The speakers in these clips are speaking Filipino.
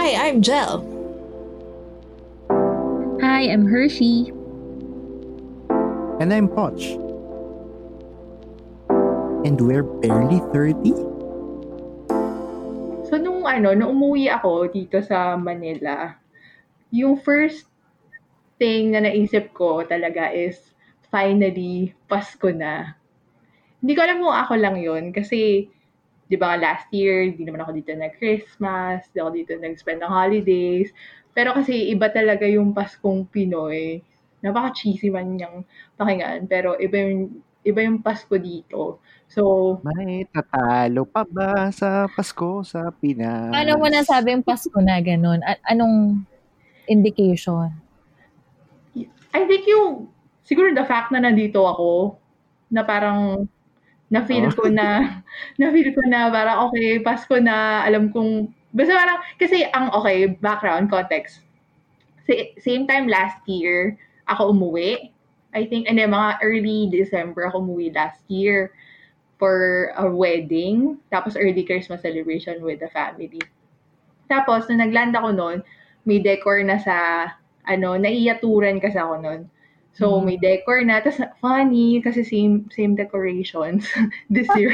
Hi, I'm Jel. Hi, I'm Hershey. And I'm Poch. And we're barely 30? So, nung ano, nung umuwi ako dito sa Manila, yung first thing na naisip ko talaga is, finally, Pasko na. Hindi ko alam kung ako lang yun kasi, di ba, last year, hindi naman ako dito nag-Christmas, hindi ako dito nag-spend ng holidays. Pero kasi iba talaga yung Paskong Pinoy. Napaka-cheesy man niyang pakinggan, pero iba yung, iba yung Pasko dito. So, May tatalo pa ba sa Pasko sa Pinas? Paano mo nasabing Pasko na ganun? A- anong indication? I think yung, siguro the fact na nandito ako, na parang, na-feel Oh. ko na, na-feel ko na parang, okay, Pasko na, alam kong, basta parang, kasi ang, okay, background, context, Sa- same time last year, ako umuwi, I think, and then mga early December ako umuwi last year for a wedding, tapos early Christmas celebration with the family. Tapos, nung nagland ako noon, may decor na sa, ano, naiyaturan kasi ako noon. So, Mhm. may decor na. Tapos, funny, kasi same same decorations this year.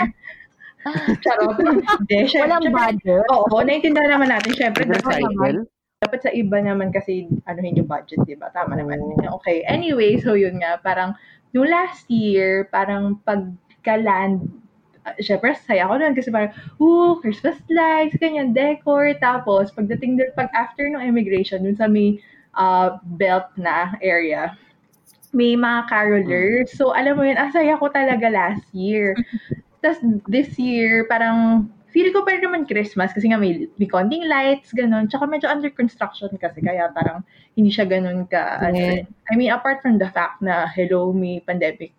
Charot. Hindi, syempre- Walang budget? Oo, naiintindihan naman natin. Syempre, dapat, Motorcycle? dapat sa iba naman kasi ano yung budget, di ba? Tama naman. Okay. Anyway, so yun nga, parang yung last year, parang pagka-land, uh, syempre, saya ko nun kasi parang, ooh, Christmas lights, ganyan, decor. Tapos, pagdating din, pag after ng immigration, dun sa may uh, belt na area, may mga carolers. So, alam mo yun, ang saya ko talaga last year. Tapos, this year, parang, feel ko pa naman Christmas kasi nga may, may konting lights, ganun. Tsaka medyo under construction kasi, kaya parang hindi siya ganun ka, ano Yeah. rin. I mean, apart from the fact na, hello, may pandemic.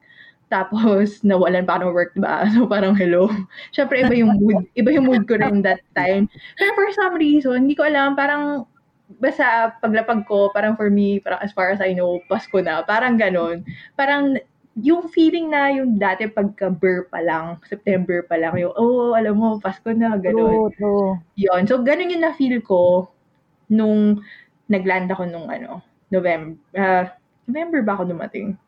Tapos, nawalan pa ng work, ba? So, parang hello. Siyempre, iba yung mood. Iba yung mood ko rin that time. Pero for some reason, hindi ko alam, parang, basta paglapag ko, parang for me, parang as far as I know, Pasko na. Parang ganon. Parang, yung feeling na yung dati pagka-burr pa lang, September pa lang, yung, oh, alam mo, Pasko na, ganon. True, true. Yun. So, ganun yung na-feel ko nung nagland ako nung ano, November. ah, November ba ako dumating?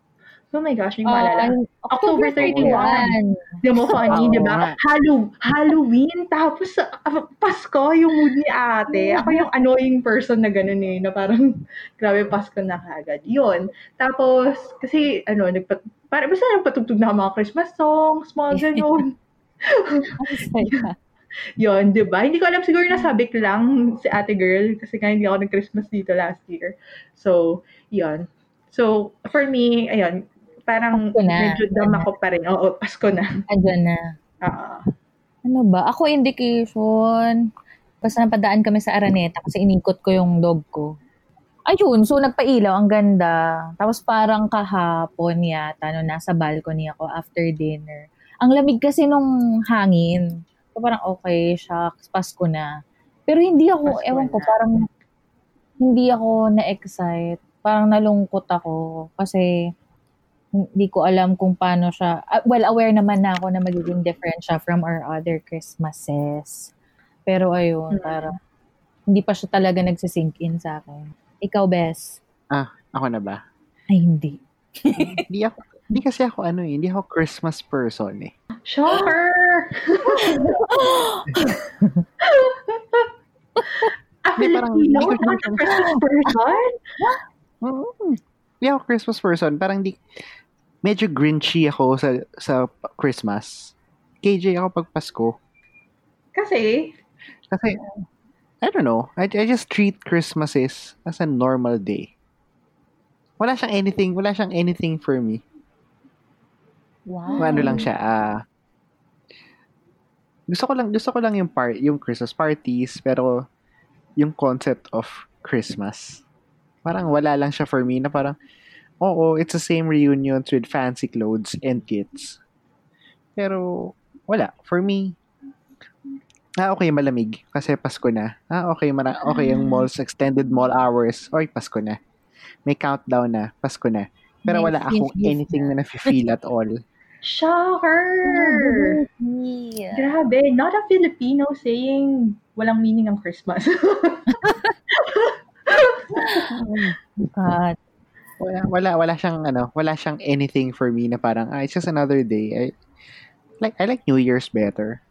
Oh my gosh, hindi ko maalala. Ah, October 31. 31. Di mo funny, Oo di ba? Hallow, Halloween, tapos ah, Pasko, yung mood ni ate. Ako yung annoying person na ganun eh, na parang, grabe, Pasko na kagad. Yun. Tapos, kasi, ano, nagpat, para, basta nagpatugtog na mga Christmas songs, mga ganun. Yun, di ba? Hindi ko alam, siguro nasabik lang si ate girl, kasi nga hindi ako nag-Christmas dito last year. So, yun. So, for me, ayun, parang Pasko na. medyo dama ko pa rin. Oo, Pasko na. Andyan na. Ah. Ano ba? Ako indication. Basta napadaan kami sa Araneta kasi inikot ko yung dog ko. Ayun, so nagpailaw, ang ganda. Tapos parang kahapon yata, no, nasa balcony ako after dinner. Ang lamig kasi nung hangin. So parang okay, shucks, Pasko na. Pero hindi ako, Pasko ewan ko, na. parang hindi ako na-excite. Parang nalungkot ako kasi hindi ko alam kung paano siya. ah, well, aware naman na ako na magiging different siya from our other Christmases. Pero ayun, Mm. parang hindi pa siya talaga nagsisink in sa akin. Ikaw, Bes? Ako na ba? Ay, hindi. Hindi ako, hindi kasi ako ano eh, hindi ako Christmas person eh. Shocker! A Hindi, parang Filipino? hindi ko Christmas person? Mm. Hindi ako Christmas person. Parang di, medyo grinchy ako sa sa Christmas. KJ ako pag Pasko. Kasi, Kasi, I don't know. I, I just treat Christmases as a normal day. Wala siyang anything, wala siyang anything for me. Wow. Ano lang siya, ah, gusto ko lang, gusto ko lang yung part, yung Christmas parties, pero yung concept of Christmas, parang wala lang siya for me na parang, oo, it's the same reunions with fancy clothes and kids. Pero, wala. For me, ah, okay, malamig. Kasi Pasko na. Ah, okay, mara- okay, yung malls, extended mall hours. Oy, Pasko na. May countdown na. Pasko na. Pero wala akong anything na nafe-feel at all. Shocker! Yeah. Grabe, not a Filipino saying walang meaning ang Christmas. God. Wala, wala, wala siyang, ano, wala siyang anything for me na parang, ah, it's just another day. I, like, I like New Year's better.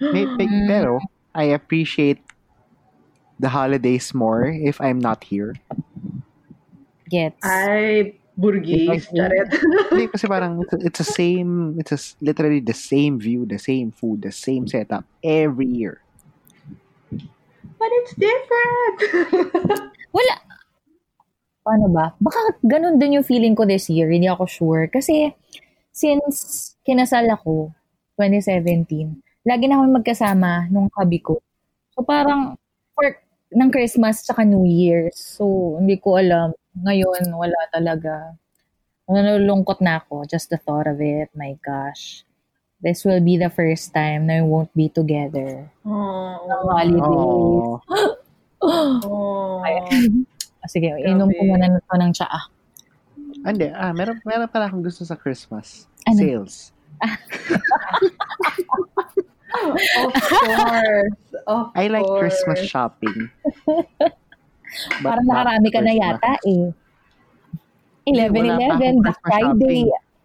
May, may- pero, I appreciate the holidays more if I'm not here. Gets. I burgis. Charet. Hindi, kasi parang, it's, it's the same, it's a s literally the same view, the same food, the same setup every year. But it's different. Wala. Paano ba? Baka ganun din yung feeling ko this year. Hindi ako sure. Kasi, since kinasal ako, 2017, lagi na kami magkasama nung kabi ko. So, parang, for, ng Christmas tsaka New Year's. So, hindi ko alam. Ngayon, wala talaga. Nalulungkot na ako. Just the thought of it. My gosh. This will be the first time na we won't be together. oh, holidays. Oh. oh. Ah, Sige, inom ko Grabe. muna na to ng tsaa. Hindi, ah, meron, meron pala akong gusto sa Christmas. Ano? Sales. Of course. Of I like course. Christmas shopping. But Parang nakarami ka na yata eh. Wala pa 11-11, akong Black Friday.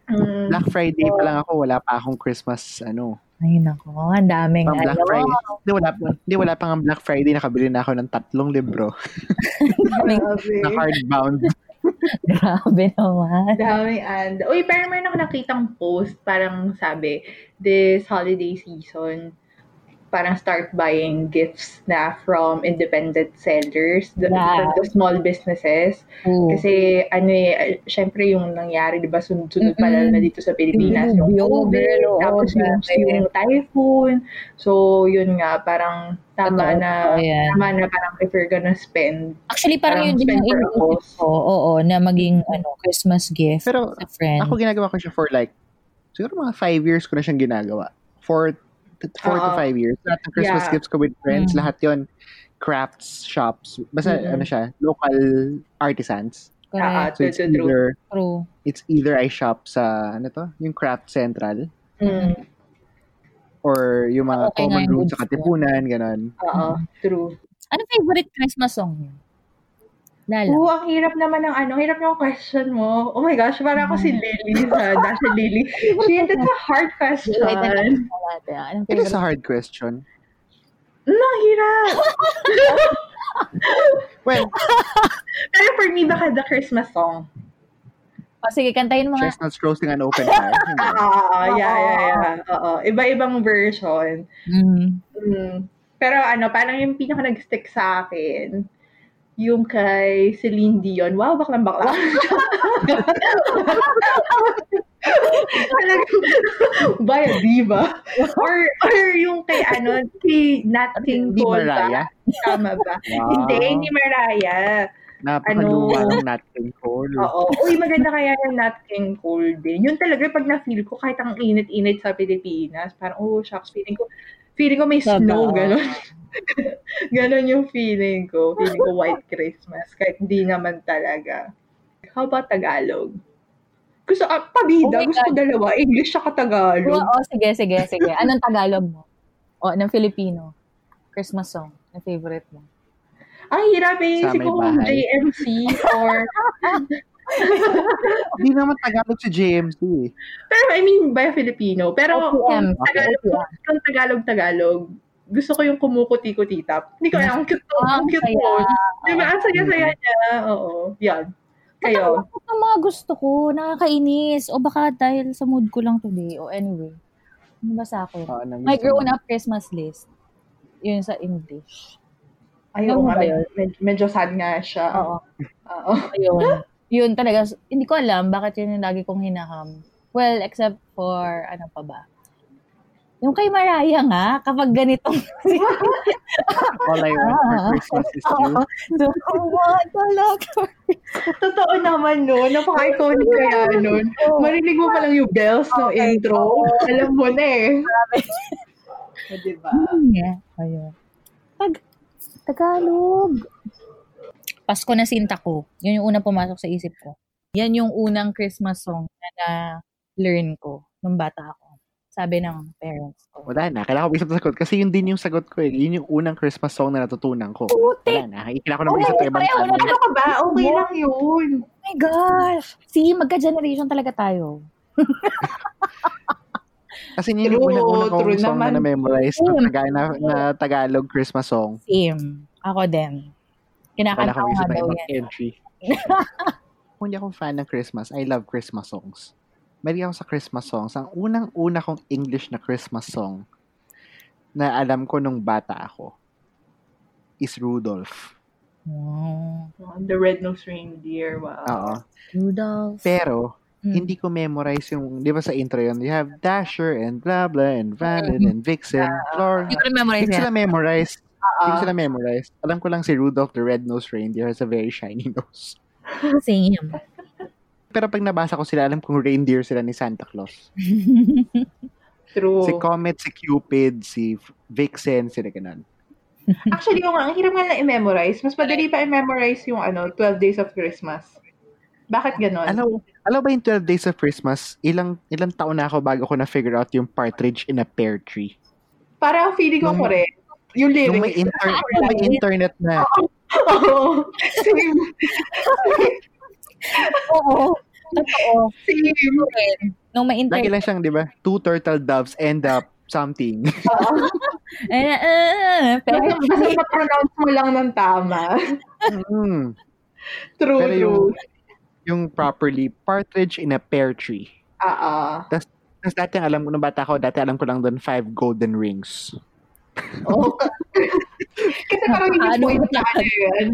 Mm. Black Friday pa lang ako, wala pa akong Christmas, ano, Ay nako, ang daming pang Black ano. Friday. Hindi, wala pa, hindi, wala pa nga Black Friday, nakabili na ako ng tatlong libro daming, na hardbound. grabe naman. Daming and Uy, pero meron ako nakitang post, parang sabi, this holiday season, parang start buying gifts na from independent sellers, the, Yeah. the small businesses. Oo. Kasi, ano eh, syempre yung nangyari, di ba, sunod-sunod pa na dito sa Pilipinas, yung Dilubyo, COVID, oo, tapos yung, grabe. yung typhoon. So, yun nga, parang tama Totoo, na, totoo yan. tama na parang if you're gonna spend, Actually, parang Parang yun din yung for iniisip ko. Oo, na maging ano, Christmas gift Pero sa friend. Ako ginagawa ko siya for like, siguro mga five years ko na siyang ginagawa. Four, four to five years. Lahat ng Christmas Yeah. gifts ko with friends, Mm. lahat yon crafts, shops. Basta Mm-mm. ano siya, local artisans. Ah, Correct. So it's True, either, True. it's either I shop sa, ano to, yung craft central, mm, or yung mga Okay common room sa Katipunan, ganon. oo, true. Ano favorite Christmas song niyo? Lala. Oo, ang hirap naman ng ano, hirap ng question mo. Oh my gosh, para ako si Lily sa Dasha Lily. Shit, that's a hard question. It is a hard question. No, hirap. Well, Pero for me, baka the Christmas song. Oh, sige, kantayin mo nga. chestnuts roasting an open fire. Ah, ah, yeah, yeah, yeah. Oo, iba-ibang version. Mm. Mm. Pero ano, parang yung pinaka nag-stick sa akin, yung kay Celine Dion. Wow, baklang bakla. Talagang, Baya, diba? Or, or yung kay ano, si Nat King Cole ba? Tama ba? Wow. Hindi, hindi Mariah. Napakaluma Ano? ng Nat King Cole. Oo. Uy, maganda kaya yung Nat King Cole din. Yun talaga pag na-feel ko, kahit ang init-init sa Pilipinas, parang, oh, shucks, feeling ko, feeling ko may Tama. snow, gano'n. gano'n yung feeling ko. Feeling ko white Christmas, kahit hindi naman talaga. How about Tagalog? Gusto, ah, pabida, Oh gusto ko God. dalawa, English saka Oo, Tagalog. oh, sige, sige, sige. Anong Tagalog mo? O, anong Filipino? Christmas song. Ang favorite mo? Ang hirap eh, Sa si may kung bahay. JMC or, Hindi naman Tagalog si JMC eh. pero I mean, by Filipino. Pero OPM. kung Tagalog, OPM. kung Tagalog-Tagalog, gusto ko yung kumukuti-kutitap. Hindi ko alam, ang cute to, Ah, ang cute to. Di ba? Ang saya-saya niya. Oo. Yan. Kayo. Ito ang mga gusto ko. Nakakainis. O baka dahil sa mood ko lang today. O anyway. Ano ba sa akin? Nang My gusto grown mo. up Christmas list. Yun sa English. Ayaw Ano nga, ba med- yun? med- medyo sad nga siya. Oo. Oo. Ayun. Yun talaga. Hindi ko alam bakit yun yung lagi kong hinaham. Well, except for, ano pa ba? Yung kay Mariah nga, kapag ganitong All I want for Christmas is you. Don't want to look for Totoo naman no. Napaka-iconic kaya nun. Marinig mo pa lang yung bells ng Okay. intro. Alam mo na eh. O, diba? Yeah. Ayun. Tag Tagalog. Pasko na sinta ko. Yun yung unang pumasok sa isip ko. Yan yung unang Christmas song na, na learn ko nung bata ako. Sabi ng parents ko. Wala na. Kailangan ko mag-isip ng sagot. Kasi yun din yung sagot ko eh. Yun yung unang Christmas song na natutunan ko. Putik! Wala na. Kailangan ko na mag-isip ng ibang na tanong. Ano ka ba? Okay lang yun. Oh my gosh! See, magka-generation talaga tayo. Kasi yun yung True, unang-unang kong song naman. na na-memorize na. Taga- na, na Tagalog Christmas song. Same. Ako din. Kinakanta ko nga ng daw yan. entry. Kung hindi ako fan ng Christmas, I love Christmas songs. Mali ako sa Christmas songs. Ang unang-una kong English na Christmas song na alam ko nung bata ako is Rudolph. Wow. The Red-Nosed Reindeer. Wow. Oo. Rudolph. Pero, Mm. hindi ko memorize yung, di ba sa intro yun, you have Dasher and blah blah and Vannon and Vixen, Flora. Hindi ko na memorize Hindi ko sila memorize. Hindi ko sila memorize. Alam ko lang si Rudolph the Red-Nosed Reindeer has a very shiny nose. Same. Pero pag nabasa ko sila, alam kong reindeer sila ni Santa Claus. true. Si Comet, si Cupid, si Vixen, sila ganun. Actually, yung ang hirap nga na i-memorize. Mas madali pa i-memorize yung ano, 12 Days of Christmas. Bakit ganon? Alam, alam ba yung 12 Days of Christmas, ilang ilang taon na ako bago ko na-figure out yung partridge in a pear tree. Parang feeling ko Nung- correct. Yung Nung may, lyrics. inter- nung may internet na, Oo. Same. Oo. Totoo. Same. Nung may lagi internet. lang siyang, di ba? Two turtle doves end up something. Eh, eh, pero, Basta, basta ma-pronounce mo lang ng tama. Mm. True, Pero true. yung, yung properly, partridge in a pear tree. Ah, ah. Tapos dati alam ko, nung bata ako, dati alam ko lang doon five golden rings. Oh. Kasi parang hindi Ano point na ano yun.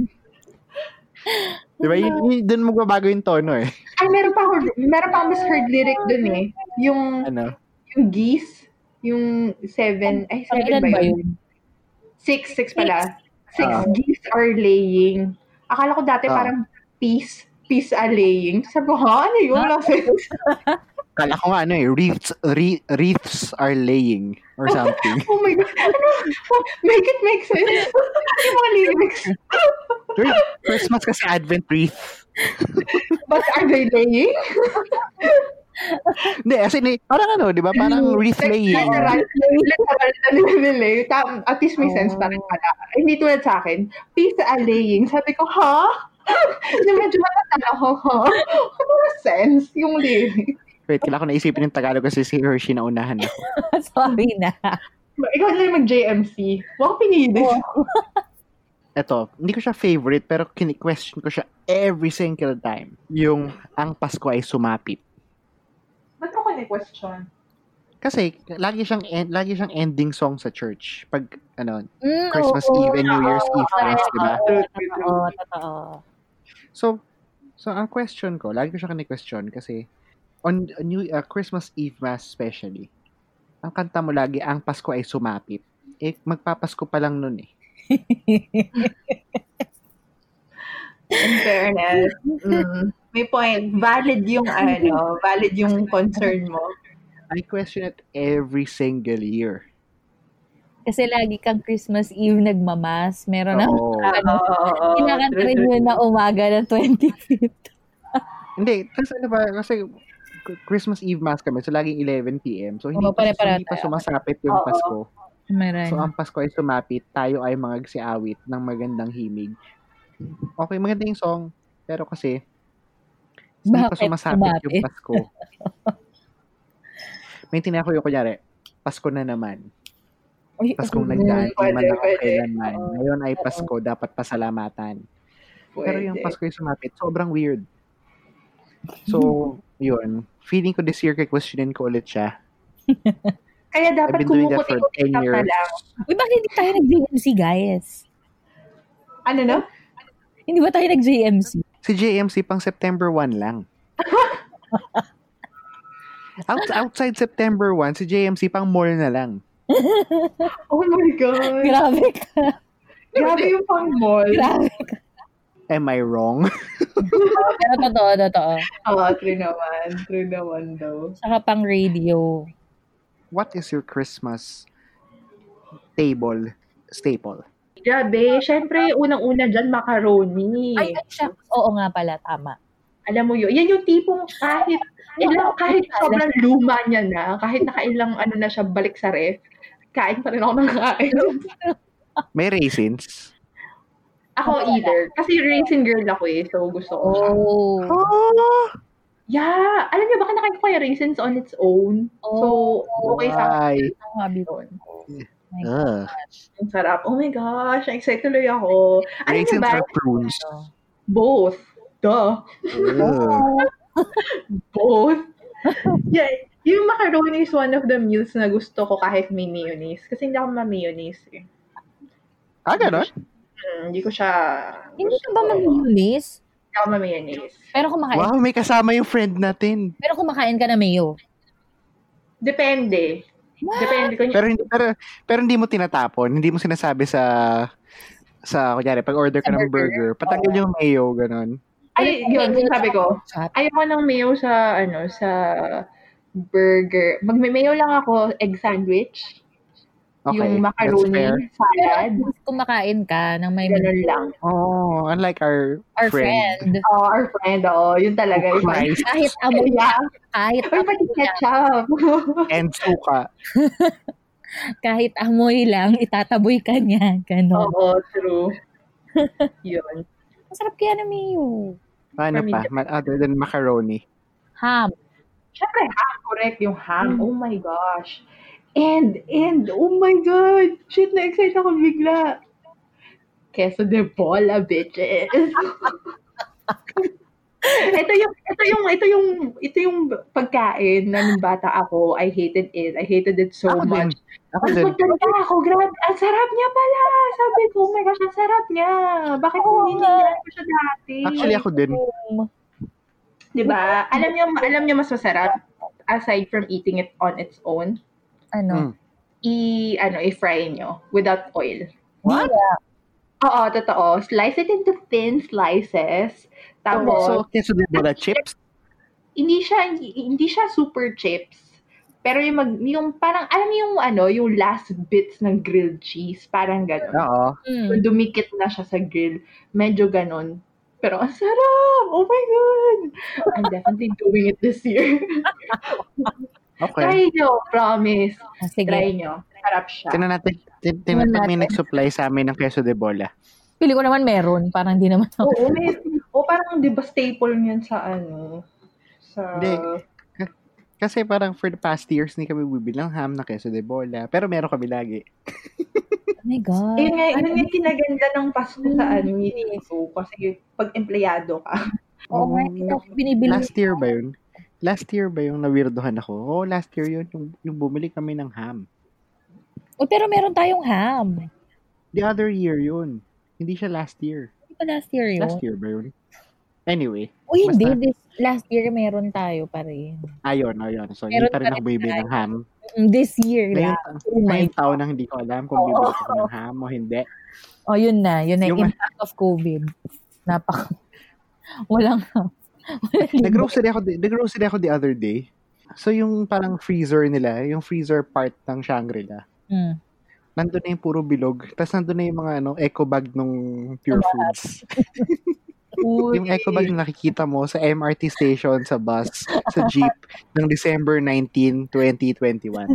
Di ba? Yun, yun, doon magbabago yung tono eh. Ay, meron pa ako, meron pa ako misheard lyric dun eh. Yung, Ano? yung geese, yung seven, ay, seven ba ba yun? yun? Six, six pala. Six Ah. geese are laying. Akala ko dati Ah. parang peace, peace are laying. Sabi ko, ha? Ano yun? Walang sense. Kala ko nga ano eh, wreaths, wreath- wreaths are laying or something. Oh my God. Ano? Make it make sense. yung mga lyrics. Christmas kasi Advent wreath. But are they laying? Hindi, as in, eh, parang ano, di ba? Parang wreath laying. Literal, literal na nililay. Tam, at least may sense pa rin pala. Hindi tulad sa akin, peace are laying. Sabi ko, ha? na medyo matatala ko, ha? Ano na sense yung lyrics? Wait, kailangan ko naisipin yung Tagalog kasi si Hershey na unahan ako. Sorry na. Ikaw na yung mag-JMC. Huwag pinili. Eto, hindi ko siya favorite pero kini-question ko siya every single time. Yung ang Pasko ay sumapit. Ba't ako ni question? Kasi lagi siyang en- lagi siyang ending song sa church. Pag ano, Mm, Christmas oo. Eve and New Year's Oo, Eve mass, di ba? Oo, totoo. So, so ang question ko, lagi ko siya kini-question kasi on on New uh, Christmas Eve mass especially, ang kanta mo lagi ang Pasko ay sumapit. Eh magpapasko pa lang nun eh. In fairness. Mm, may point. Valid yung ano, valid yung concern mo. I question it every single year. Kasi lagi kang Christmas Eve nagmamas. Meron na, Oo. ano, kinakanta rin yun na umaga ng 25th. Hindi, kasi ano ba, kasi Christmas Eve mass kami, so laging 11 p.m. So hindi, Oo, pa, pare-pareho hindi pa sumasapit yung Oo. Pasko. Meron. So ang Pasko ay sumapit, tayo ay mga siawit ng magandang himig. Okay, maganda yung song, pero kasi hindi pa Bakit sumasapit yung sumapit? Pasko. May tinako yung kunyari, Pasko na naman. Uy, Paskong okay. nagdaan, Pwede, man ako pwede. kailanman. Ngayon ay. Pasko, dapat pasalamatan. Pero yung Pwede. Pasko ay sumapit, sobrang weird. So, yun. Feeling ko this year kay questionin ko ulit siya. Kaya I've dapat been doing that for kumukuti 10 na years. lang. Uy, bakit hindi tayo nag-JMC, guys? Ano no? Hindi ba tayo nag-JMC? Si JMC pang September 1 lang. Out, outside September 1, si JMC pang mall na lang. Oh my God. Grabe ka. Grabe yung pang mall. Grabe. Am I wrong? Pero totoo, totoo. Oo, true naman. True naman daw. Saka pang radio. What is your Christmas table staple? Grabe. Siyempre, unang-una dyan, macaroni. Ay, ay, siya. Oo nga pala, tama. Alam mo yun, yan yung tipong kahit, ilang, kahit sobrang luma niya na, kahit nakailang ano na siya balik sa ref, kain pa rin ako ng kain. May raisins. Ako either. Kasi raisin girl ako eh, so gusto ko siya. Oh. Oh, Yeah, alam niyo, baka nakain ko yung raisins on its own. So, okay sa why? Ang habi akin. My Ugh. gosh. Ang sarap. Oh my gosh, excited tuloy ako. Ano niyo Raisins ba? or prunes? Both. Duh. Ugh. Both. yeah, yung macaroni is one of the meals na gusto ko kahit may mayonnaise. Kasi hindi ako ma-mayonnaise eh. Ah, ganon? Hmm, hindi ko siya... Hindi ka ba mag-mayonnaise? Hindi ako ma-mayonnaise. Pero kumakain, Wow, may kasama yung friend natin. pero kumakain ka na mayo. Depende. Depende kung Pero hindi pero pero hindi mo tinatapon, hindi mo sinasabi sa sa kunyari pag order ka ng burger? burger, patanggal yung mayo ganon. Ay, yun, sabi ko. Ayoko ng mayo sa, ano, sa burger. Magme-mayo lang ako, egg sandwich. Okay. yung macaroni, salad. Kumakain ka ng may Ganun lang. Oh, unlike our, Our friend. friend. Oh, our friend, oh, yun talaga. Oh, Yung Christ. Kahit amoy Yeah. kahit Or pati ketchup. And suka. kahit amoy lang, itataboy ka niya. Ganon. Oo, true. yun. Masarap kaya ng mayo. Ano me, pa? Ma- other than macaroni. Ham. Siyempre, ham, correct, yung ham. Oh my gosh. And, and, oh my God. Shit, na-excite ako bigla. Queso de bola, bitches. ito yung ito yung ito yung ito yung pagkain na nung bata ako I hated it I hated it so Ako din. much Ako Mas din. maganda ako, grabe. Ang sarap niya pala. Sabi ko, oh my gosh, ang sarap niya. Bakit Oo hindi niya ko siya dati? Actually, ako din. Di ba? Alam niyo, alam niyo mas masarap aside from eating it on its own, Ano? Mm. i ano, i-fry niyo without oil. What? Oo, totoo. Slice it into thin slices. Tapos, So, queso de bola chips? hindi siya hindi, siya super chips. Pero yung mag yung parang alam mo yung ano, yung last bits ng grilled cheese, parang gano'n. Oo. Mm. Kung dumikit na siya sa grill, medyo ganon. Pero ang sarap! Oh my God! I'm definitely doing it this year. Okay. Try nyo, promise. Ah, Sige. Try nyo. Sarap siya. Tingnan natin. tin- Tingnan Tingnan natin may nag-supply sa amin ng queso de bola. Pili ko naman meron. Parang di naman ako. Oo, may, o parang di ba staple niyan sa ano? Sa... Hindi. Kasi parang for the past years, hindi kami bibili ng ham na queso de bola. Pero meron kami lagi. Oh my God. Yun nga, yun yung kinaganda ng Pasko sa ano, dito. Kasi pag empleyado ka. Oo hindi ako binibili. Last year ba yun? Last year ba yung nawirdohan ako? Oo, last year yun. Yung, yung bumili kami ng ham. Oh, pero meron tayong ham. The other year yun. Hindi siya last year. Hindi pa last year yun? Last year ba yun? Anyway, O hindi, Basta- this, last year meron tayo pa rin. ayun, ayun. So, Meron hindi pa rin ako tayo. ng ham. This year lang. Oh my ngayong taon na hindi ko alam kung bibili ako ng ham o hindi. Oh, yun na. Yun na yung impact of COVID. Napak... Walang... walang Nag-grocery ako, the- nag-grocery ako the other day. So, yung parang freezer nila, yung freezer part ng Shangri-La, Mm. nandun na yung puro bilog. Tapos nandun na yung mga ano, eco bag nung Pure Foods. Uy, yung eco bag na nakikita mo sa MRT station, sa bus, sa jeep, ng December 19, 2021.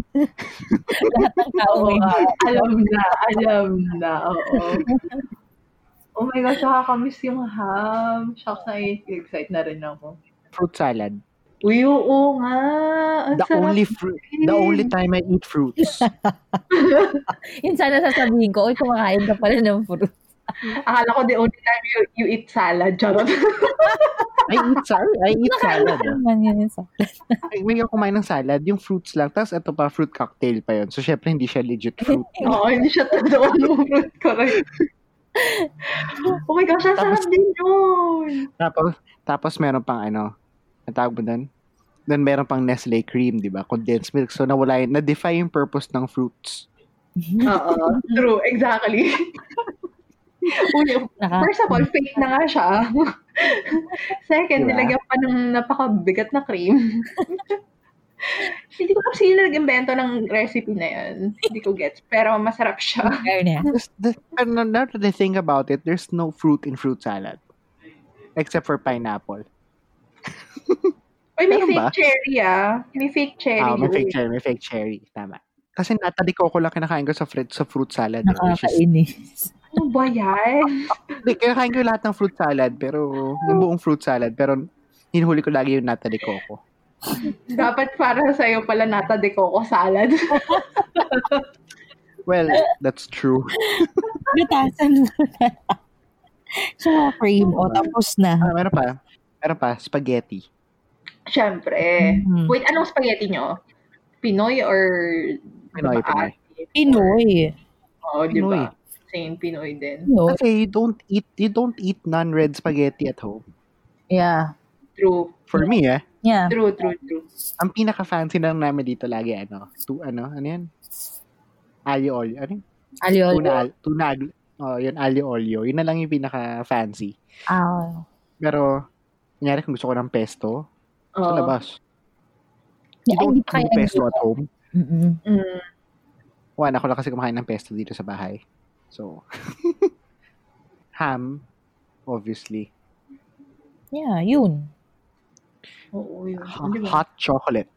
lahat ng tao may ah, alam na, alam na, oo. Oh my gosh, nakakamiss yung ham. Shucks, na-excite na rin ako. Fruit salad. Uy, oo nga. Ang The sarap only fruit, the only time I eat fruits. Yun sana sasabihin ko, oy, kumakain ka pala ng fruit. Akala ko the only time you, you eat salad. Charot. I eat salad. I eat salad. ah. Man, yun yung sa- Ay, May ako kumain ng salad, yung fruits lang. Tapos ito pa, fruit cocktail pa yun. So, syempre, hindi siya legit fruit. Oo, hindi siya totoo ng fruit. Correct. Oh my gosh, ang sarap Tapos- din yun. Tapos, tapos meron pang ano, ang tawag mo doon? Then meron pang Nestle cream, di ba? Condensed milk. So, nawala yun. Na-defy yung purpose ng fruits. Oo, true. Exactly. Uy, Naka, First of all, fake na nga siya. Second, Diba? nilagyan pa ng napakabigat na cream. Hindi ko kasi nag-invento ng recipe na yan. Hindi ko gets. Pero masarap siya. fairness. Just the, pero now that I think about it, there's no fruit in fruit salad. Except for pineapple. Uy, may Meron fake ba? cherry ah. May fake cherry. Ah, may fake cherry, may fake cherry. Tama. Kasi nata de coco lang kinakain ko sa fruit, sa fruit salad. eh, Nakakainis. Ano ba yan? Hindi, kinakain ko lahat ng fruit salad, pero yung buong fruit salad, pero hinuhuli ko lagi yung nata de coco. Dapat para sa'yo pala nata de coco salad. Well, that's true. Gatasan mo na. Tsaka cream. O, tapos na. Ah, meron pa. Meron pa, spaghetti. Siyempre. Mhm. Wait, anong spaghetti nyo? Pinoy or... Pinoy, Pinoy. Pinoy. Oo, di Pinoy. ba? Same Pinoy din. Pinoy. Kasi you don't eat, you don't eat non-red spaghetti at home. Yeah. True. For me, eh, Yeah. True, true, true. ang pinaka-fancy lang namin dito lagi, ano, tu, ano, ano yan? Aglio olio. Ano yun? Aliol. Tuna, al- tuna, agl- oh, yun, aglio olio. Yun na lang yung pinaka-fancy. Ah. Pero, kunyari kung gusto ko ng pesto, sa Oo. labas. Yeah, You don't hindi pa do kaya pesto at home. Mm-mm. Mm. One, ako lang kasi kumakain ng pesto dito sa bahay. So, ham, obviously. Yeah, yun. Oo, yun. Ha- hot chocolate.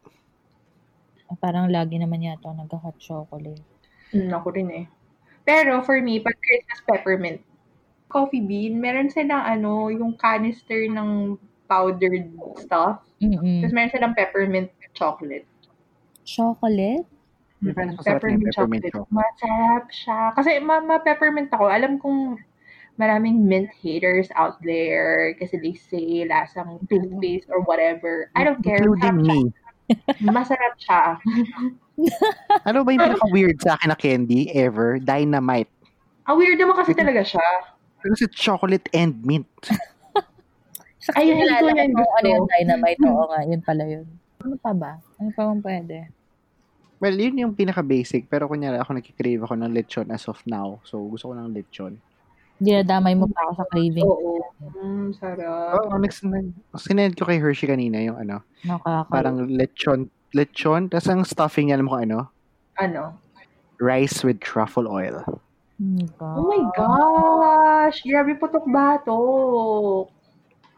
Ah, Parang lagi naman yata ako nag-hot chocolate. Mm, ako rin eh. Pero for me, pag Christmas peppermint, coffee bean, meron silang ano, yung canister ng powdered stuff. Mm-mm. Tapos meron silang peppermint chocolate. Chocolate? Mm, sarap ng peppermint chocolate. Masarap siya. Kasi ma- ma-peppermint ako. Alam kong maraming mint haters out there kasi they say lasang toothpaste or whatever. I don't care. Including Masarap me. siya. Masarap siya. Ano ba yung pinaka-weird sa akin na candy ever? Dynamite. Ang weird naman kasi talaga siya. Kasi chocolate and mint. Ay, hindi ko yan ko gusto. Ano yung dynamite? Oo nga, yun pala yun. Ano pa ba? Ano pa bang pwede? Well, yun yung pinaka-basic. Pero kunyari ako nagkikrave ako ng lechon as of now. So, gusto ko ng lechon. Dinadamay mo pa ako sa craving. Oo. Mm, sarap. Oo, oh, next, sinend ko kay Hershey kanina yung ano, Nakaka. parang lechon, lechon, tapos ang stuffing niya, alam mo kung ano? Ano? Rice with truffle oil. Oh my gosh! Grabe putok batok.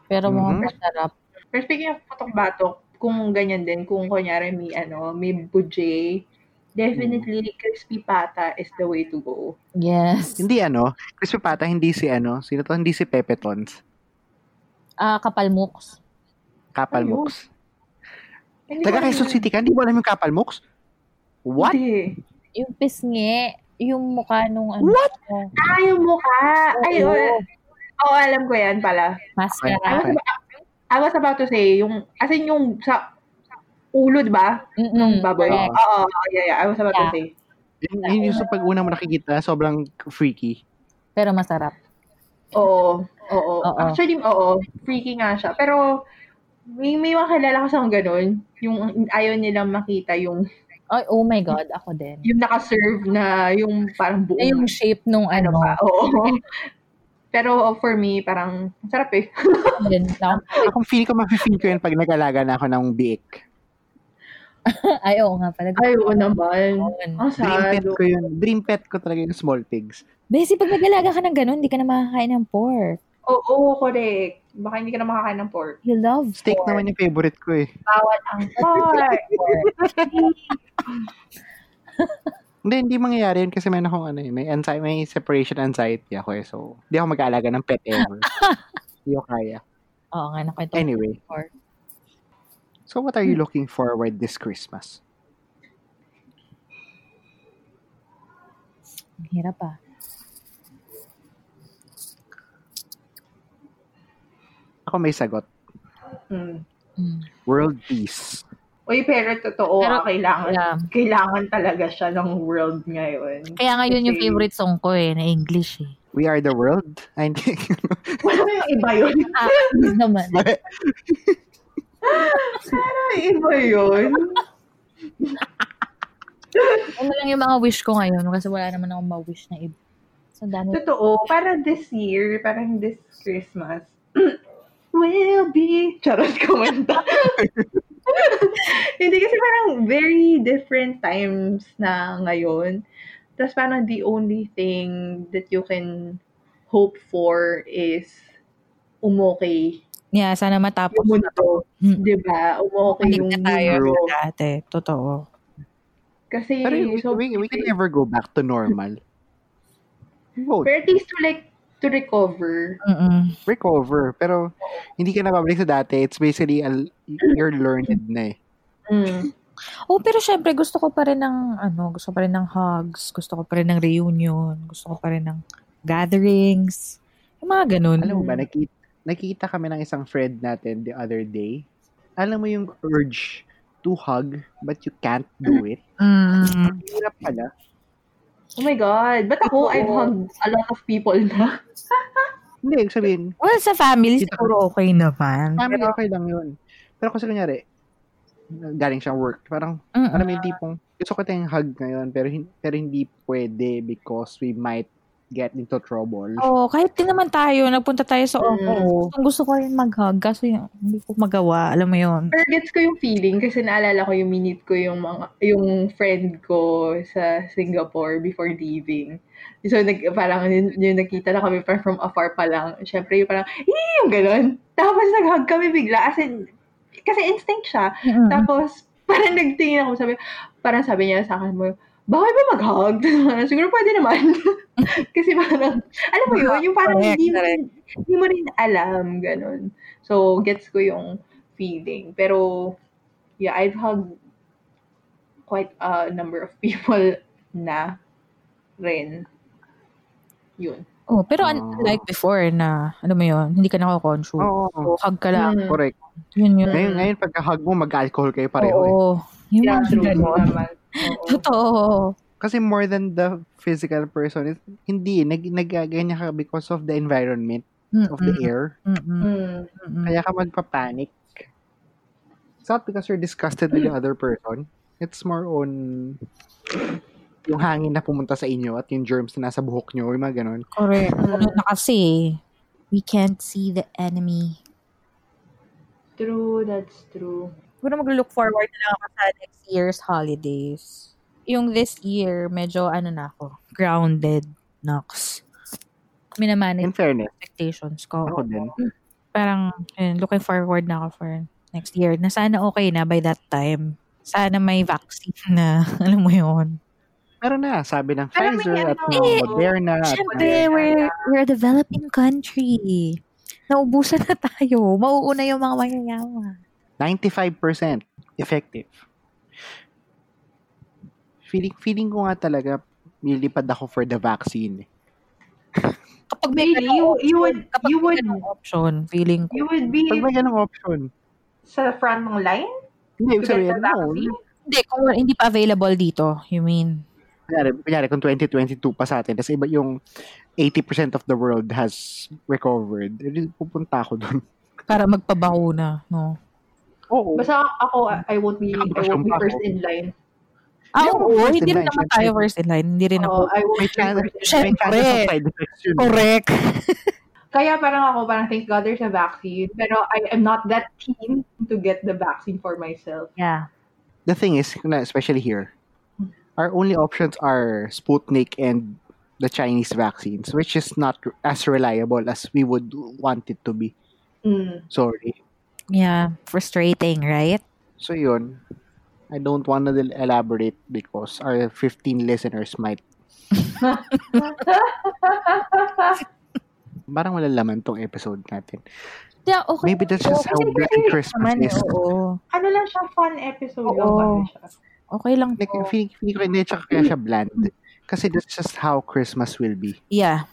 Pero Mhm. mukhang masarap. Pero speaking of putok batok, kung ganyan din, kung kunyari may ano, may budget, definitely crispy pata is the way to go. Yes. Hindi ano, crispy pata, hindi si ano, sino to? Hindi si Pepe Tons. Ah, kapalmuks. Kapal Ayun. Mooks. Hindi Taga Quezon. City ka, hindi mo alam yung Kapal Mooks? What? Hindi. Yung pisngi. Yung mukha nung ano. What? Ah, yung mukha. Ay, Oo. oh, oh, alam ko yan pala. I Mascara. was, about, I was about to say, yung, as in yung sa ulo, di ba? Mm-mm. Baboy. Oo, yeah, yeah. I was about to Yeah. say. Yun, yun yung sa pag-una mo nakikita, sobrang freaky. Pero masarap. Oo. Oo. Oo. Actually, oo. Freaky nga siya. Pero, may, may mga kilala kasi akong ganun. Yung ayaw nilang makita yung Ay, oh my God. Ako din. yung nakaserve na yung parang buong Na yung shape nung ano ano. pa. Oo. Pero oh, for me, parang sarap eh. Din, na- Ako feeling ko, mafe-feel ko yun pag nag-alaga na ako ng biik. Ay, oo nga pala. Ay, oo naman. Ang Dream sad. pet ko yun. Dream pet ko talaga yung small pigs. Besi, pag nag-alaga ka ng ganun, hindi ka na makakain ng pork. Oo, correct. Baka hindi ka na makakain ng pork. You love Steak pork. naman yung favorite ko eh. Bawal ang pork. Hindi, hindi mangyayari yun kasi may akong ano eh, may, anxiety, may separation anxiety ako eh. So, hindi ako mag-aalaga ng pet ever. hindi ko kaya. Oo nga, nakwento. Anyway. Pork. So, what are you looking forward this Christmas? Ang Hirap ah. Ako may sagot. Hmm. Mm. World peace. Uy, pero totoo, Pero- ah, kailangan, Yeah. kailangan talaga siya ng world ngayon. Kaya nga yun yung favorite song ko eh, na English eh. We are the world. Ay, hindi. Wala yung iba yun. Ah, naman. Ay, iba yun. Ano lang yung mga wish ko ngayon kasi wala naman akong ma-wish na iba. So, dami. Totoo, para this year, parang this Christmas, will be, charot kumanta. Hindi kasi parang very different times na ngayon. Tapos parang the only thing that you can hope for is umokay Yeah, sana matapos yung na to. mundo. Mm. Di ba? Umokay Balik yung na tayo sa dati. Totoo. Kasi, Pero we, so, we, we can never go back to normal. Pero at least to like, to recover. Mm-mm. recover. Pero hindi ka na babalik sa dati. It's basically, a, you're learned na eh. Mm. Oh, pero syempre gusto ko pa rin ng ano, gusto pa rin ng hugs, gusto ko pa rin ng reunion, gusto ko pa rin ng gatherings. Yung mga ganun. Alam mo ba, nakita, nakita kami ng isang friend natin the other day. Alam mo yung urge to hug, but you can't do it. Mm. Ang hirap pala. Oh my God. But ako. I've hugged a lot of people na. Hindi, ibig sabihin, Well, sa family, siguro okay naman. family okay lang yun. Pero kasi kunyari, galing siyang work. Parang, Mm-mm. alam mo yung tipong, gusto ko tayong hug ngayon, pero, pero hindi pwede because we might get into trouble. Oo, kahit din naman tayo, nagpunta tayo sa Mm. office. Kung gusto ko rin mag-hug, kaso yung, hindi ko magawa, alam mo yun. Pero gets ko yung feeling kasi naalala ko yung minute ko yung mga yung friend ko sa Singapore before leaving. So, nag, parang yung, yung nakita na kami parang from afar pa lang. Siyempre, yung parang, eh, yung ganun. Tapos nag-hug kami bigla. As in, kasi instinct siya. Mm-mm. Tapos, parang nagtingin ako, sabi, parang sabi niya sa akin mo, bakit ba mag-hug? Siguro pwede naman. Kasi parang, alam mo yun, yung parang hindi mo, hindi mo rin alam, ganun. So, gets ko yung feeling. Pero, yeah, I've hugged quite a number of people na rin. Yun. Oh, pero Ah. unlike before na, alam mo yun, hindi ka nakakonsume. Oo, So, hug ka lang. Mm. correct. Yun yun. Ngayon, ngayon pagka-hug mo, mag-alcohol kayo pareho eh. Oo. Yung Yeah, mga true ganun. naman. Oo. Totoo. Kasi more than the physical person, it- hindi, nag, nagaganyan ka because of the environment, of the air. Mm-mm. Mm. Mm-mm. Kaya ka magpa-panic. It's not because you're disgusted with the other person. It's more on yung hangin na pumunta sa inyo at yung germs na nasa buhok nyo, yung mga ganun. Correct. Ano na kasi, we can't see the enemy. True, that's true. Siguro mag-look forward na lang ako sa next year's holidays. Yung this year, medyo ano na ako, grounded, Nox. Minamanage In fairness, expectations ko. ako din. Parang, yun, looking forward na ako for next year. Na sana okay na by that time. Sana may vaccine na, alam mo yun. Meron na, sabi ng Pero may Pfizer at ano, ng eh, Moderna. At Siyempre, we're, we're a developing country. Naubusan na tayo. Mauuna yung mga mayayaman. 95% effective. Feeling, feeling ko nga talaga, nilipad ako for the vaccine. Kapag may Really? You, you would, kapag you would, option, feeling ko. you would be Pag may ganong option, sa front ng line hindi, the no. Hindi, kung hindi pa available dito, you mean? Kunyari, kunyari, kung 2022 pa sa atin, tapos iba yung 80% of the world has recovered, pupunta ako dun. Para magpabakuna, no? Oo. Basta ako, I won't be, I won't be first in line. Ah, Hindi ako oo, first hindi rin naman tayo first in line. Hindi rin ako. Oo, I won't May be chance, first in line. may Syempre. side effects yun. Correct. Kaya parang ako, parang thank God there's a vaccine. Pero I am not that keen to get the vaccine for myself. Yeah. The thing is, especially here, our only options are Sputnik and the Chinese vaccines, which is not as reliable as we would want it to be. Mm. Sorry. Yeah. Frustrating, right? So yun, I don't want to elaborate because our 15 listeners might parang wala laman tong episode natin. Yeah, okay. Maybe that's just how Kasi Black Christmas naman, is. Oo. ano lang siya, fun episode Oo. kasi siya. Okay lang Like, to. feeling, feeling ko hindi tsaka kaya siya bland. Kasi that's just how Christmas will be. Yeah.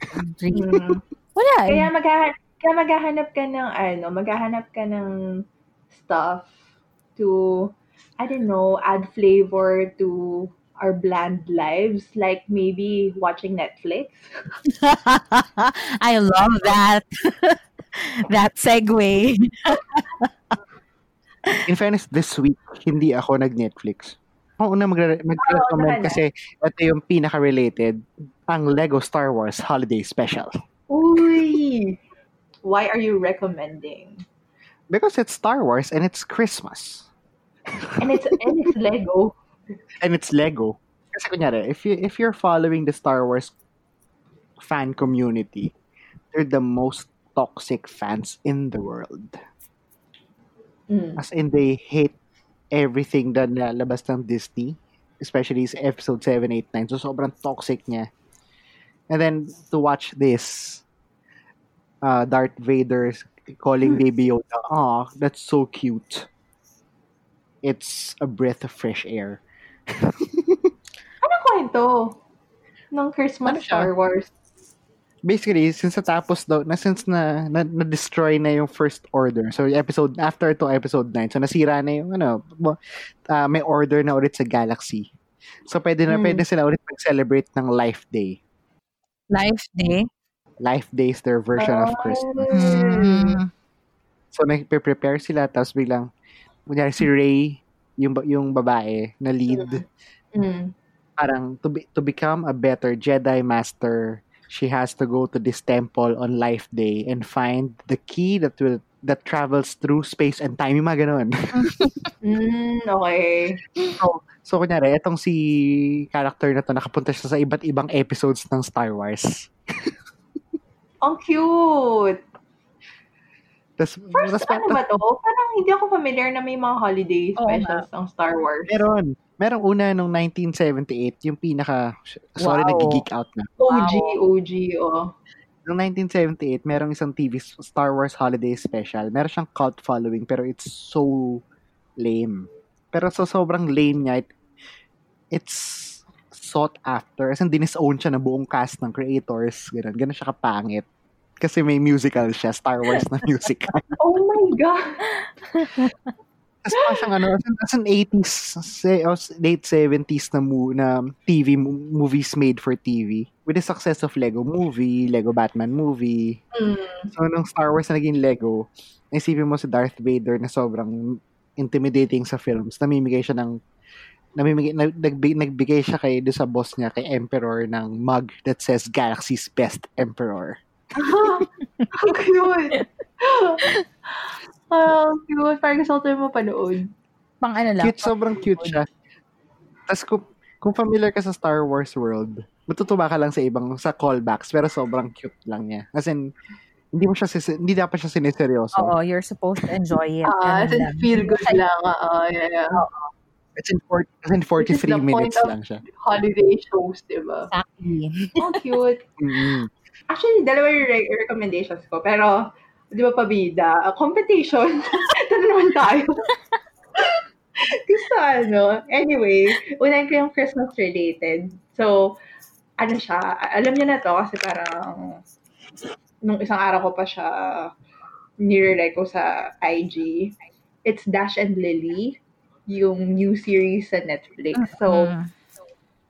Mm. Wala eh. Kaya maghahanap, kaya maghahanap ka ng ano, maghahanap ka ng stuff to, I don't know, add flavor to our bland lives. Like maybe watching Netflix. I love that. that segue. In fairness, this week, hindi ako nag-Netflix. Ako una magre- mag-recommend Oo, kasi ito yung pinaka-related, ang Lego Star Wars Holiday Special. Uy! Why are you recommending? Because it's Star Wars and it's Christmas. And it's and it's Lego. And it's Lego. Kasi kunyari, if, you, if you're following the Star Wars fan community, they're the most toxic fans in the world. Mm. As in, they hate everything na nalabas ng Disney. Especially sa episode 7, 8, 9. So, sobrang toxic niya. And then, to watch this, uh, Darth Vader calling Baby Yoda, ah, that's so cute. It's a breath of fresh air. Anong kwento? Ng Christmas Ano siya? Star Wars. Basically, since natapos daw, na since na, na, na-destroy na yung first order, so episode, after to episode 9, so nasira na yung, ano, ah, may order na ulit sa galaxy. So, pwede na, Hmm. pwede sila ulit mag-celebrate ng Life Day. Life day. Life Day is their version of Christmas. Mm. So, nagpe-prepare sila, tapos biglang, kunyari si Ray, yung, ba- yung babae na lead, Mm. parang to, be, to become a better Jedi Master, she has to go to this temple on Life Day and find the key that will that travels through space and time. Yung mga ganun. Mm, okay. so, so, kunyari, etong si character na to, nakapunta siya sa iba't ibang episodes ng Star Wars. Ang cute! Tas, First, tas, ano ba to? Parang hindi ako familiar na may mga holiday specials ng Star Wars. meron. Merong una nung 1978, yung pinaka, sorry, Wow. nag-geek out na. OG, OG, oh. Noong 1978, merong isang TV Star Wars Holiday Special. Meron siyang cult following, pero it's so lame. Pero so sobrang lame niya, it, it's sought after. As in, dinis-own siya ng buong cast ng creators. Ganun, ganun siya kapangit. Kasi may musical siya, Star Wars na musical. Oh my God! Tapos pa siyang ano, as in, as in 80s, se- o s- late 70s na, mo, na TV, mo- movies made for TV. With the success of Lego Movie, Lego Batman Movie, Mm. So, nung Star Wars na naging Lego, isipin mo si Darth Vader na sobrang intimidating sa films. Namimigay siya ng namimigay, nag, nagbigay, nagbigay siya kay do sa boss niya, kay Emperor, ng mug that says Galaxy's Best Emperor. Ang cute! Ang cute. Parang gusto ko tayo mapanood. Pang ano lang. Cute, sobrang cute siya. Tapos kung, kung familiar ka sa Star Wars world, matutuwa ka lang sa ibang, sa callbacks, pero sobrang cute lang niya. As in, hindi mo siya, sisi- hindi dapat siya siniseryoso. Oo, you're supposed to enjoy it. Ah, uh, feel good lang. Oo, yeah, yeah. It's in, four, as in Which is 43 the point minutes of- lang siya. Holiday shows, di ba? Exactly. Ang cute. mm Actually, dalawa yung re- recommendations ko. Pero, di ba pabida? Uh, competition. Tara naman tayo. Gusto ano. Anyway, unahin ko yung Christmas related. So, ano siya, alam niyo na to kasi parang nung isang araw ko pa siya nire ko sa IG. It's Dash and Lily, yung new series sa Netflix. So, Mm.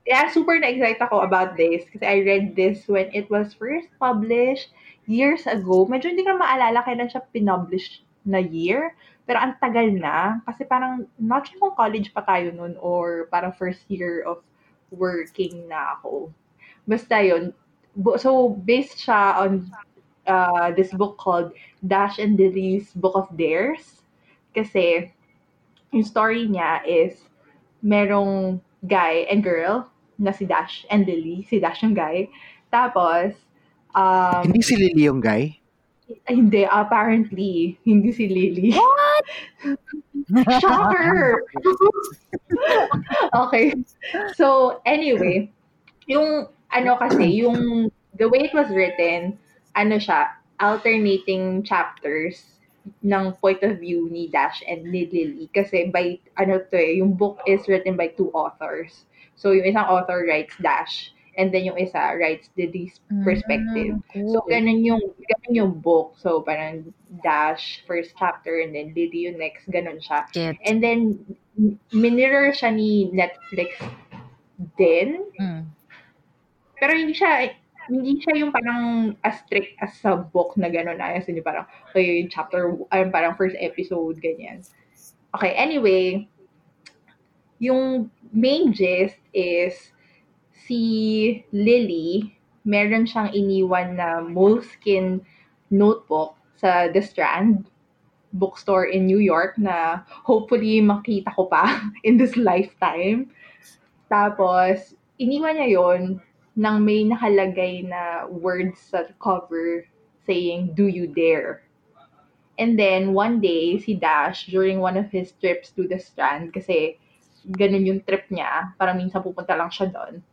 yeah, super na-excite ako about this kasi I read this when it was first published years ago. Medyo hindi ko na maalala kailan siya pinublish na year. Pero ang tagal na. Kasi parang, not sure kung college pa tayo nun or parang first year of working na ako. Basta yun. So, based siya on uh, this book called Dash and Lily's Book of Dares. Kasi, yung story niya is, merong guy and girl na si Dash and Lily. Si Dash yung guy. Tapos, um, Hindi si Lily yung guy? ay, hindi, apparently, hindi si Lily. What? Shocker! okay. So, anyway, yung, ano kasi, yung, the way it was written, ano siya, alternating chapters ng point of view ni Dash and ni Lily. Kasi by, ano to eh, yung book is written by two authors. So, yung isang author writes Dash, and then yung isa writes Lily's perspective. Mm, So, cool. ganun yung, ganun yung book. So, parang Dash, first chapter, and then Lily yung next, ganun siya. Get. And then, minirror siya ni Netflix din. Mm. Pero hindi siya, hindi siya yung parang as strict as sa book na gano'n na. Yung parang, okay, chapter, ay, parang first episode, ganyan. Okay, anyway, yung main gist is, si Lily, meron siyang iniwan na moleskin notebook sa The Strand bookstore in New York na hopefully makita ko pa in this lifetime. Tapos, iniwan niya yon nang may nakalagay na words sa cover saying, do you dare? And then, one day, si Dash, during one of his trips to the strand, kasi ganun yung trip niya, parang minsan pupunta lang siya doon,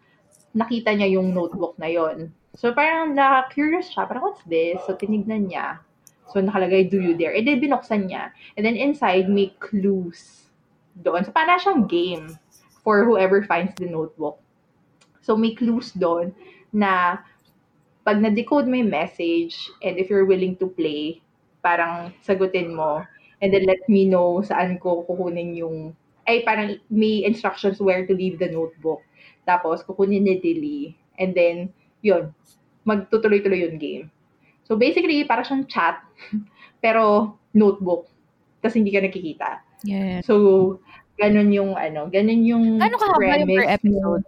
nakita niya yung notebook na yon. So, parang na-curious siya, parang what's this? So, tinignan niya. So, nakalagay, do you dare? And then, binuksan niya. And then, inside, may clues doon. So, parang siyang game for whoever finds the notebook. So, may clues doon na pag na-decode mo yung message and if you're willing to play, parang sagutin mo and then let me know saan ko kukunin yung ay parang may instructions where to leave the notebook. Tapos kukunin ni Dilly and then yun, magtutuloy-tuloy yung game. So basically, para siyang chat pero notebook. Tapos hindi ka nakikita. Yes. So, ganun yung ano, ganun yung Ano kahaba yung per episode?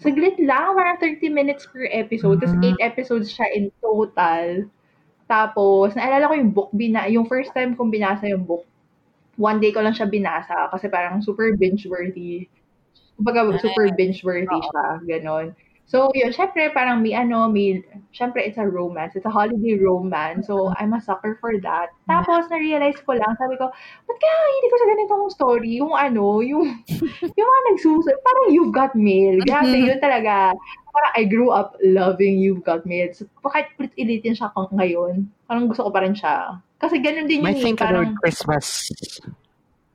Saglit lang, parang 30 minutes per episode. Tapos Mhm. 8 episodes siya in total. Tapos, naalala ko yung book, bina, yung first time kong binasa yung book, one day ko lang siya binasa kasi parang super binge-worthy. Kumbaga, super binge-worthy Oo. siya, ganon. So, yun, syempre, parang may ano, may, syempre, it's a romance. It's a holiday romance. So, I'm a sucker for that. Tapos, na-realize ko lang, sabi ko, ba't kaya hindi ko sa ganitong story? Yung ano, yung, yung mga nagsusunod, parang You've Got Mail. Grabe, Mhm. yun talaga. Parang I grew up loving You've Got Mail. So, kahit ulit-ulitin siya kung ngayon, parang gusto ko pa rin siya. Kasi ganun din My yung think parang, about Christmas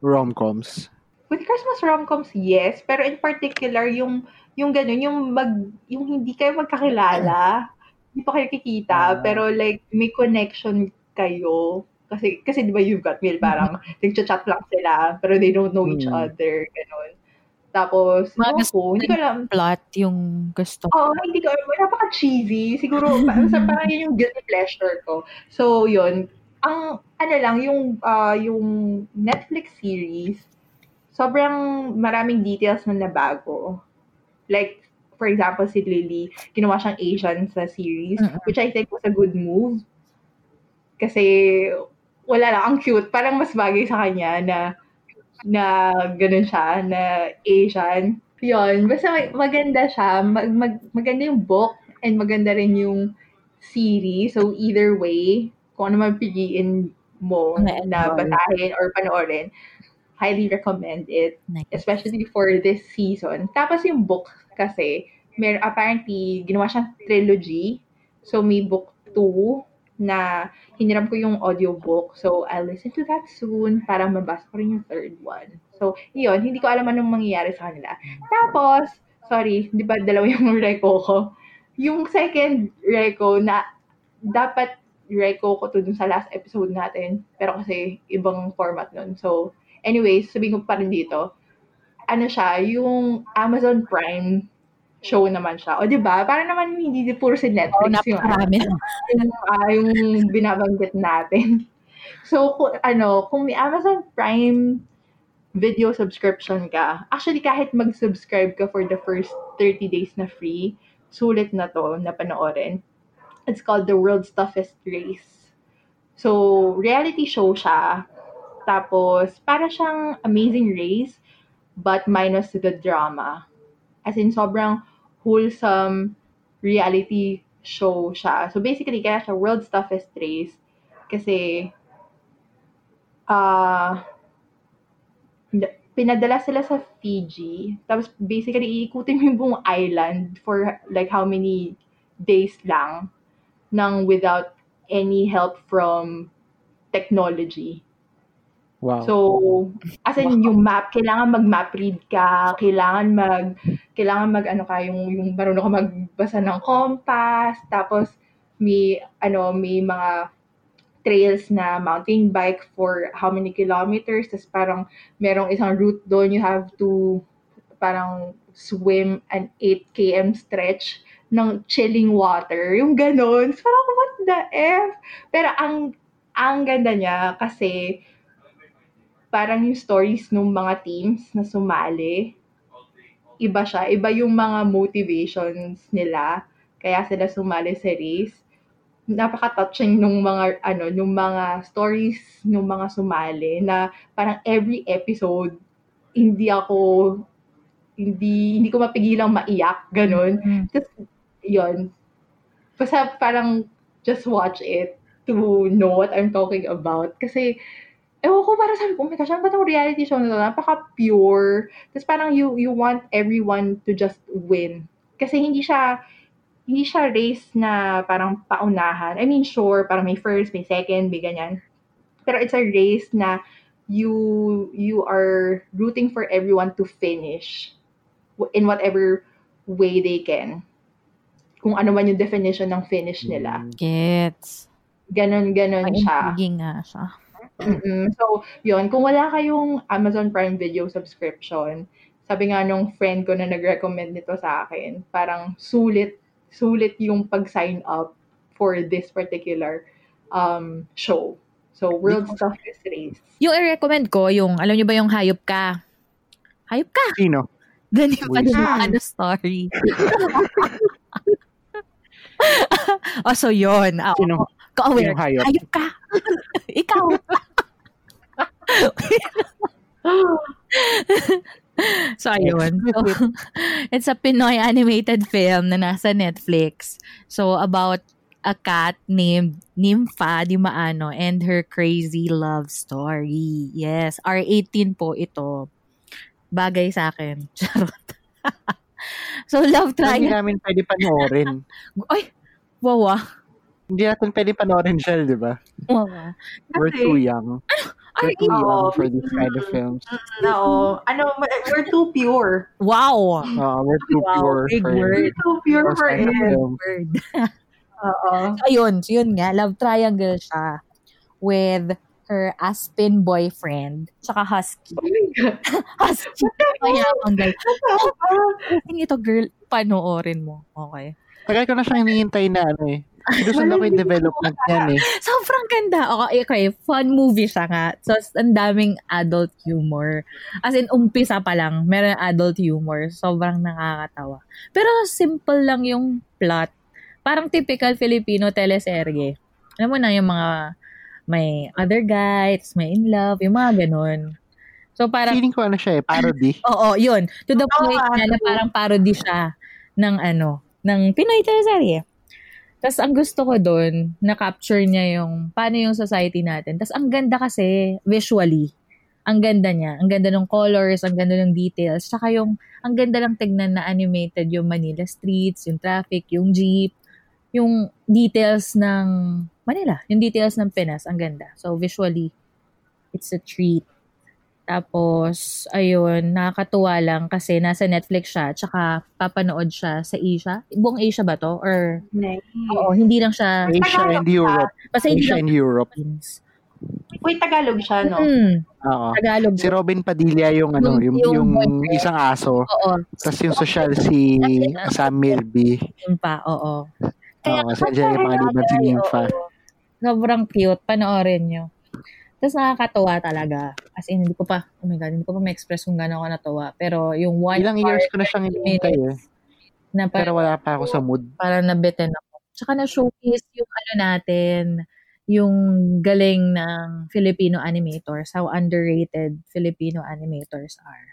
rom-coms. With Christmas rom-coms, yes. Pero in particular, yung, yung ganun, yung mag, yung hindi kayo magkakilala, hindi pa kayo kikita, Ah. pero like, may connection kayo. Kasi, kasi di ba you've got mail, parang nagchat-chat lang sila, pero they don't know each Hmm. other, ganun. Tapos, Mga gusto ko, hindi ko alam, Plot yung gusto. Oo, hindi ko, napaka-cheesy. Siguro, parang, sa, parang yun yung guilty pleasure ko. So, yun. Ang, ano lang, yung, ah, yung Netflix series, sobrang maraming details na nabago. Like, for example, si Lily, ginawa siyang Asian sa series, Mm-mm. which I think was a good move. Kasi, wala lang, ang cute. Parang mas bagay sa kanya na na ganun siya, na Asian. Yun, basta mag- maganda siya. Mag, mag- maganda yung book and maganda rin yung series. So, either way, kung ano man piliin mo Na na basahin or panoorin, highly recommend it. Nice. Especially for this season. Tapos yung book kasi, mer apparently, ginawa siyang trilogy. So, may book 2 na hiniram ko yung audiobook. So, I'll listen to that soon para mabasa ko rin yung third one. So, yun. Hindi ko alam anong mangyayari sa kanila. Tapos, sorry, di ba dalawa yung reco ko? Yung second reco na dapat reco ko to dun sa last episode natin. Pero kasi ibang format nun. So, anyways, sabihin ko pa rin dito. Ano siya, yung Amazon Prime show naman siya. O, di ba? Para naman hindi puro si Netflix yung napakarami. yung, ah, yung binabanggit natin. So, kung, ano, kung may Amazon Prime video subscription ka, actually kahit mag-subscribe ka for the first 30 days na free, sulit na to na panoorin. It's called The World's Toughest Race. So, reality show siya. Tapos, para siyang Amazing Race, but minus the drama. As in, sobrang wholesome reality show siya. So basically, kaya siya World's Toughest Race kasi ah pinadala sila sa Fiji. Tapos basically, iikutin mo yung buong island for like how many days lang nang without any help from technology. Wow. So, as in yung map, kailangan mag-map read ka, kailangan mag kailangan mag ano ka yung yung marunong ka magbasa ng compass, tapos may ano, may mga trails na mountain bike for how many kilometers, tapos parang merong isang route doon you have to parang swim an 8 km stretch ng chilling water. Yung ganon. So, parang, what the F? Pero ang ang ganda niya kasi parang yung stories ng mga teams na sumali, iba siya. Iba yung mga motivations nila. Kaya sila sumali sa race. Napaka-touching nung mga, ano, nung mga stories nung mga sumali na parang every episode, hindi ako, hindi, hindi ko mapigilang maiyak, ganun. Mm. Tapos, yun. Basta parang just watch it to know what I'm talking about. Kasi, ewan ko, parang sabi ko, oh my gosh, ano ba itong reality show na to? Napaka-pure. Tapos parang you, you want everyone to just win. Kasi hindi siya, hindi siya race na parang paunahan. I mean, sure, parang may first, may second, may ganyan. Pero it's a race na you you are rooting for everyone to finish in whatever way they can. Kung ano man yung definition ng finish nila. Gets. Ganon, ganon siya. Intriguing nga siya. Mm-mm. So, yun. Kung wala kayong Amazon Prime Video subscription, sabi nga nung friend ko na nag-recommend nito sa akin, parang sulit, sulit yung pag-sign up for this particular um, show. So, World Stuff is Race. Yung i-recommend ko, yung, alam niyo ba yung hayop ka? Hayop ka! Sino? Ganun pa yung ano story. oh, so yun. Ah, Sino? Ka-aware. Yung hayop? Hayop ka! Ikaw! so, ayun. So, it's a Pinoy animated film na nasa Netflix. So, about a cat named Nympha Di Maano and her crazy love story. Yes, R18 po ito. Bagay sa akin. Charot. so, love Hindi triangle. namin pwede panoorin. Ay, wawa. Hindi natin pwede panoorin siya, di ba? Wawa. We're Kasi- too young. We're too Oo. young for these kind of films. No, ano, we're too pure. Wow. Uh, we're too Wow, pure big for word. We're too pure for kind of it. Word. Oo. Ayun, so yun nga, love triangle siya with her Aspen boyfriend, tsaka Husky. Oh my God. Husky. Kaya ang gal. Ah, Ito, girl, panoorin mo. Okay. Tagal ko na siyang hinihintay na ano eh. Gusto na ko yung development niyan eh. Sobrang ganda. Okay, okay, fun movie siya nga. So, ang daming adult humor. As in, umpisa pa lang, meron adult humor. Sobrang nakakatawa. Pero simple lang yung plot. Parang typical Filipino teleserye. Alam mo na yung mga may other guys, may in love, yung mga ganun. So, parang, Feeling ko ano siya eh, parody. oo, yun. To the Oo, point na, na parang parody siya ng ano, ng Pinoy teleserye. Tapos ang gusto ko doon, na-capture niya yung paano yung society natin. Tapos ang ganda kasi visually. Ang ganda niya. Ang ganda ng colors, ang ganda ng details. Tsaka yung, ang ganda lang tignan na animated yung Manila streets, yung traffic, yung jeep, yung details ng Manila, yung details ng Pinas. Ang ganda. So visually, it's a treat. Tapos, ayun, nakakatuwa lang kasi nasa Netflix siya, tsaka papanood siya sa Asia. Buong Asia ba to? Or, Nice. oo, hindi lang siya, Asia and Europe. basta hindi Asia lang and Europe. Wait, Tagalog siya, no? Mm, Oo. Tagalog. Si Robin Padilla yung ano, Yung- yung, yung yung isang aso. Oo, Tapos yung social si Sam Milby. yun pa, oo. Oo, si Angelica Pangaliban si Nympha. oo. Sobrang cute, panoorin nyo. Tapos nakakatuwa talaga. As in, hindi ko pa, oh my God, hindi ko pa ma-express kung gano'n ako natuwa. Pero yung one Ilang years ko na siyang 30 hinihintay eh. na Pero parang, wala pa ako sa mood. parang nabitin ako. Tsaka na-showcase yung ano natin, yung galing ng Filipino animators, how underrated Filipino animators are.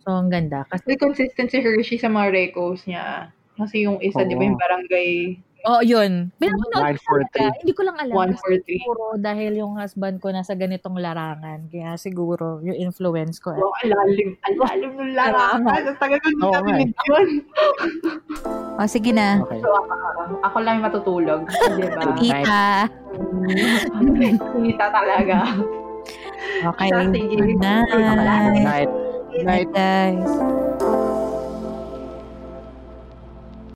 So, ang ganda. Kasi, May consistency Hershey sa mga recos niya. Kasi yung isa, di ba, Oo. yung barangay oh, yun. Pinapanood ko 943. talaga. Hindi ko lang alam. 143. Siguro dahil yung husband ko nasa ganitong larangan. Kaya siguro yung influence ko. Wow, ang lalim. Ang lalim ng larangan. Ang tagal ko Oo nga narinig yun. Oh, sige na. Okay. So, ako, ako lang yung matutulog. Di ba? Tita. Kita talaga. Okay. Sige. Good night. Night. Good night, guys.